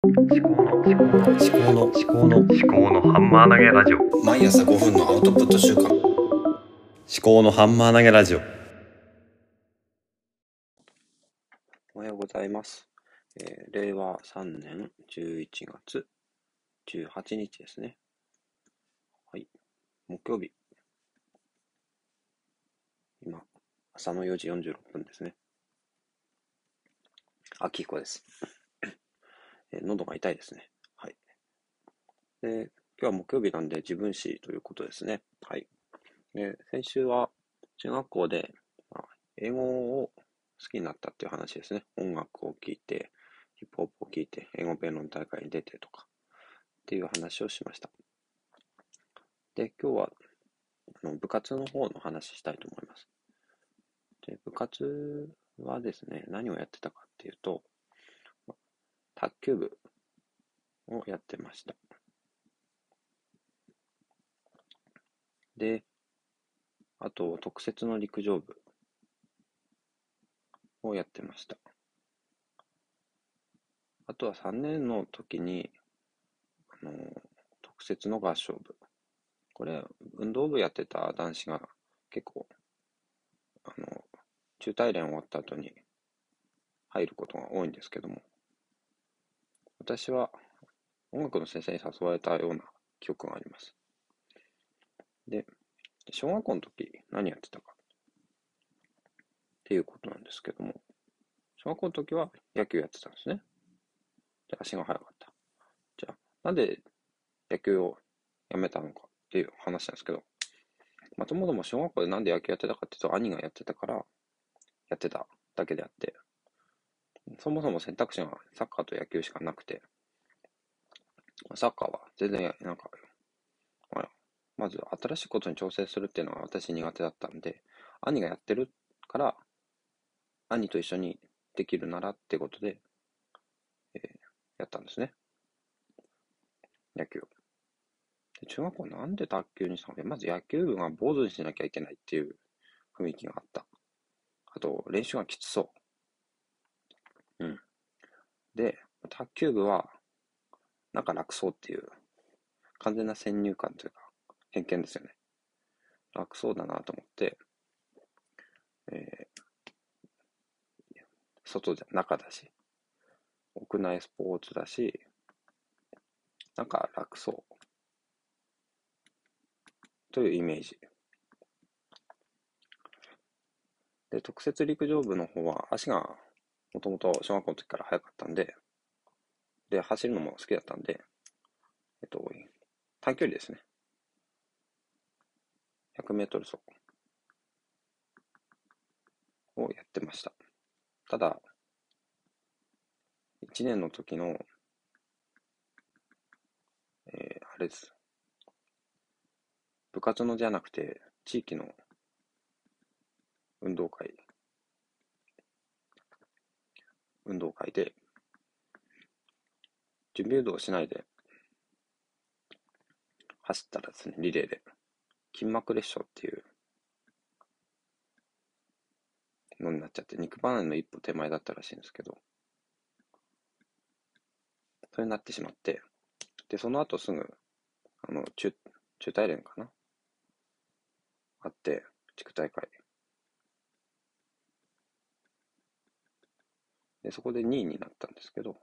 思考の思考の思考の思考の思考のハンマー投げラジオ。毎朝5分のアウトプット週間。思考のハンマー投げラジオ。おはようございます、えー令和3年11月18日ですね。はい。木曜日。今朝の4時46分ですね。秋彦です、えー喉が痛いですねはいで今日は木曜日なんで自分史ということですねはいで先週は中学校で、まあ英語を好きになったっていう話ですね。音楽を聴いて、ヒップホップを聴いて、英語弁論大会に出てとか、っていう話をしました。で、今日はあの部活の方の話したいと思います。で、部活はですね、何をやってたかっていうと、卓球部をやってました。で、あと、特設の陸上部をやってました。あとは3年の時に、あの、特設の合唱部。これ、運動部やってた男子が結構、あの、中大連終わった後に入ることが多いんですけども、私は音楽の先生に誘われたような記憶があります。で、小学校の時何やってたかっていうことなんですけども、小学校の時は野球やってたんですね。で、足が速かった。じゃあ、なんで野球をやめたのかっていう話なんですけど、まともとも小学校でなんで野球やってたかっていうと、兄がやってたから、やってただけであって、そもそも選択肢がサッカーと野球しかなくて、サッカーは全然、なんか、まず新しいことに挑戦するっていうのは私苦手だったんで、兄がやってるから、兄と一緒にできるならってことで、えーやったんですね。野球。で中学校なんで卓球にしたのまず野球部が坊主にしなきゃいけないっていう雰囲気があった。あと、練習がきつそうう。ん。で、卓球部は、なんか楽そうっていう、完全な先入観というか、偏見ですよね。楽そうだなと思って、えー外じゃ、中だし、屋内スポーツだし、なんか楽そう。というイメージ。で、特設陸上部の方は足がもともと小学校の時から速かったんで、で、走るのも好きだったんで、えっと、短距離ですね。100メートル走をやってました。ただ、1年の時の、えーあれです。部活のじゃなくて、地域の運動会、運動会で、準備運動をしないで、走ったらですね、リレーで、筋膜裂傷っていうのになっちゃって、肉離れの一歩手前だったらしいんですけど、それになってしまって、で、その後すぐ、あの、中、中大連かな？あって、地区大会。で、そこで2位になったんですけど、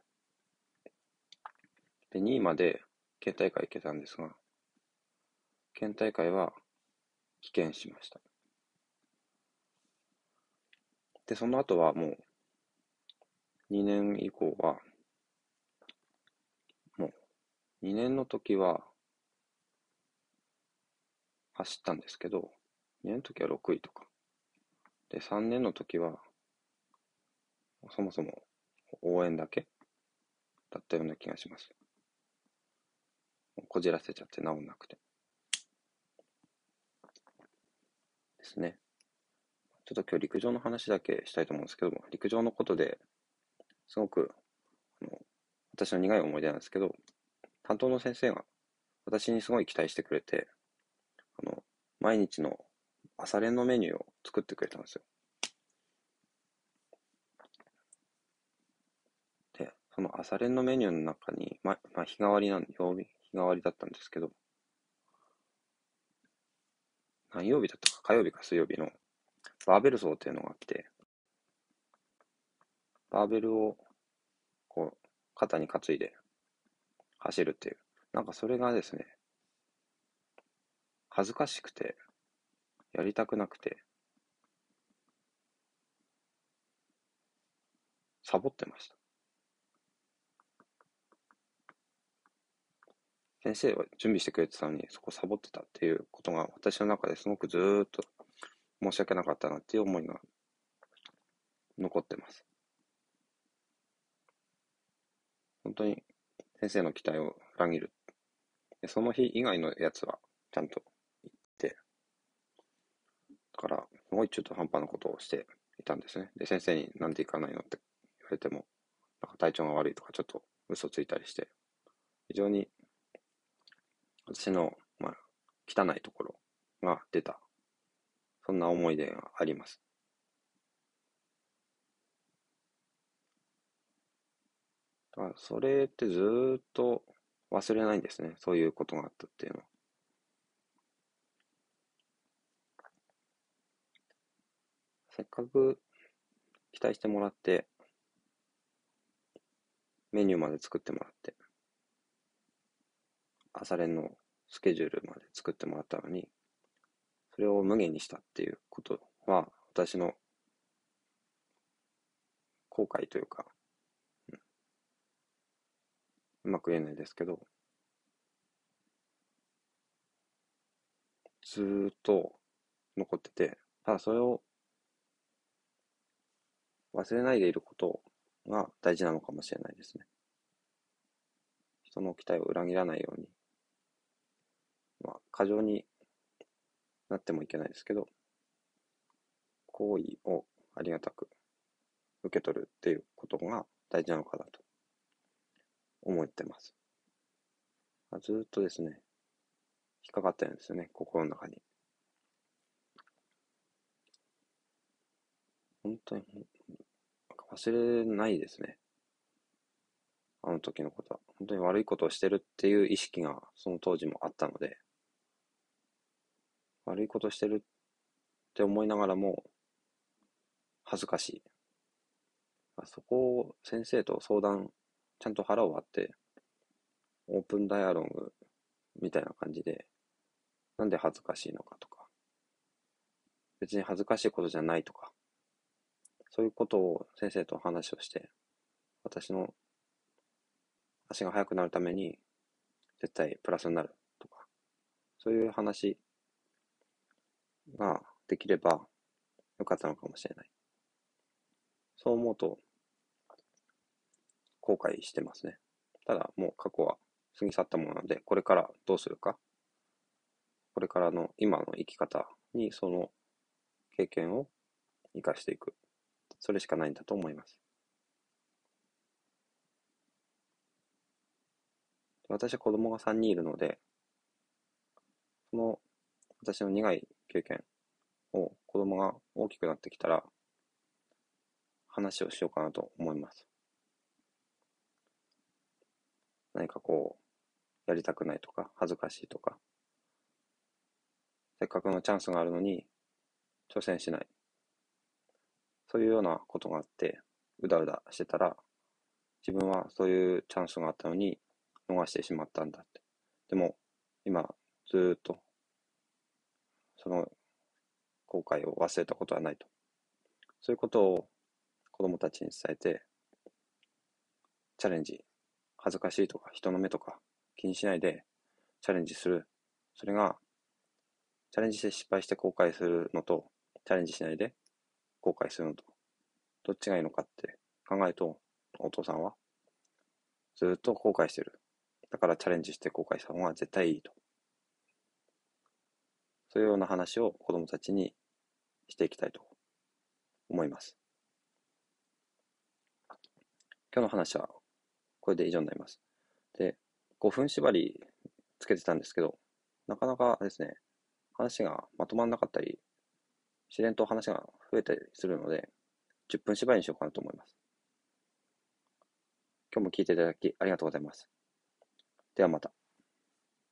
で、2位まで県大会行けたんですが、県大会は棄権しました。で、その後はもう、2年以降は、もう、2年の時は、走ったんですけど、2年の時は6位とか。で、3年の時は、そもそも応援だけ？だったような気がします。こじらせちゃって治んなくて。ですね。ちょっと今日陸上の話だけしたいと思うんですけども、陸上のことですごく、あの私の苦い思い出なんですけど、担当の先生が私にすごい期待してくれて、あの、毎日の朝練のメニューを作ってくれたんですよ。で、その朝練のメニューの中に、ま、まあ、日替わりなん、曜日、日替わりだったんですけど、何曜日だったか、火曜日か水曜日のバーベル走っていうのがあって、バーベルをこう肩に担いで走るっていう。なんかそれがですね、恥ずかしくて、やりたくなくて、サボってました。先生は準備してくれてたのに、そこサボってたっていうことが、私の中ですごくずーっと申し訳なかったなっていう思いが残ってます。本当に先生の期待を裏切る。でその日以外のやつはちゃんと行って、だから、すごい中途半端なことをしていたんですね。で、先生になんで行かないのって言われても、なんか体調が悪いとかちょっと嘘ついたりして、非常に私の、まあ、汚いところが出た。そんな思い出があります。だそれってずっと忘れないんですね。そういうことがあったっていうのは。せっかく期待してもらって、メニューまで作ってもらって、朝練のスケジュールまで作ってもらったのに、それを無限にしたっていうことは、私の後悔というか、う、まく言えないですけど、ずっと残ってて、ただそれを忘れないでいることが大事なのかもしれないですね。人の期待を裏切らないようにまあ、過剰になってもいけないですけど、行為をありがたく受け取るっていうことが大事なのかなと思ってます。ずっとですね、引っかかってるんですよね、心の中に。本当に、忘れないですね。あの時のことは。本当に悪いことをしてるっていう意識がその当時もあったので、悪いことしてるって思いながらも恥ずかしい。そこを先生と相談、ちゃんと腹を割って、オープンダイアログみたいな感じで、なんで恥ずかしいのかとか、別に恥ずかしいことじゃないとか、そういうことを先生と話をして、私の足が速くなるために絶対プラスになるとか、そういう話ができればよかったのかもしれない。そう思うと、後悔してますね。ただ、もう過去は過ぎ去ったものなので、これからどうするか。これからの今の生き方にその経験を生かしていく。それしかないんだと思います。私は子供が3人いるので、その私の苦い経験を子供が大きくなってきたら話をしようかなと思います。何かこう、やりたくないとか、恥ずかしいとか、せっかくのチャンスがあるのに挑戦しない。そういうようなことがあって、うだうだしてたら、自分はそういうチャンスがあったのに逃してしまったんだって。でも、今、ずっとその後悔を忘れたことはないと。そういうことを子供たちに伝えて、チャレンジ、恥ずかしいとか人の目とか気にしないでチャレンジする。それが、チャレンジして失敗して後悔するのと、チャレンジしないで後悔するのと、どっちがいいのかって考えると、お父さんはずっと後悔してる。だからチャレンジして後悔した方が絶対いいと。そういうような話を子供たちにしていきたいと思います。今日の話はこれで以上になります。で、5分縛りつけてたんですけど、なかなかですね、話がまとまらなかったり、自然と話が増えたりするので、10分縛りにしようかなと思います。今日も聞いていただきありがとうございます。ではまた。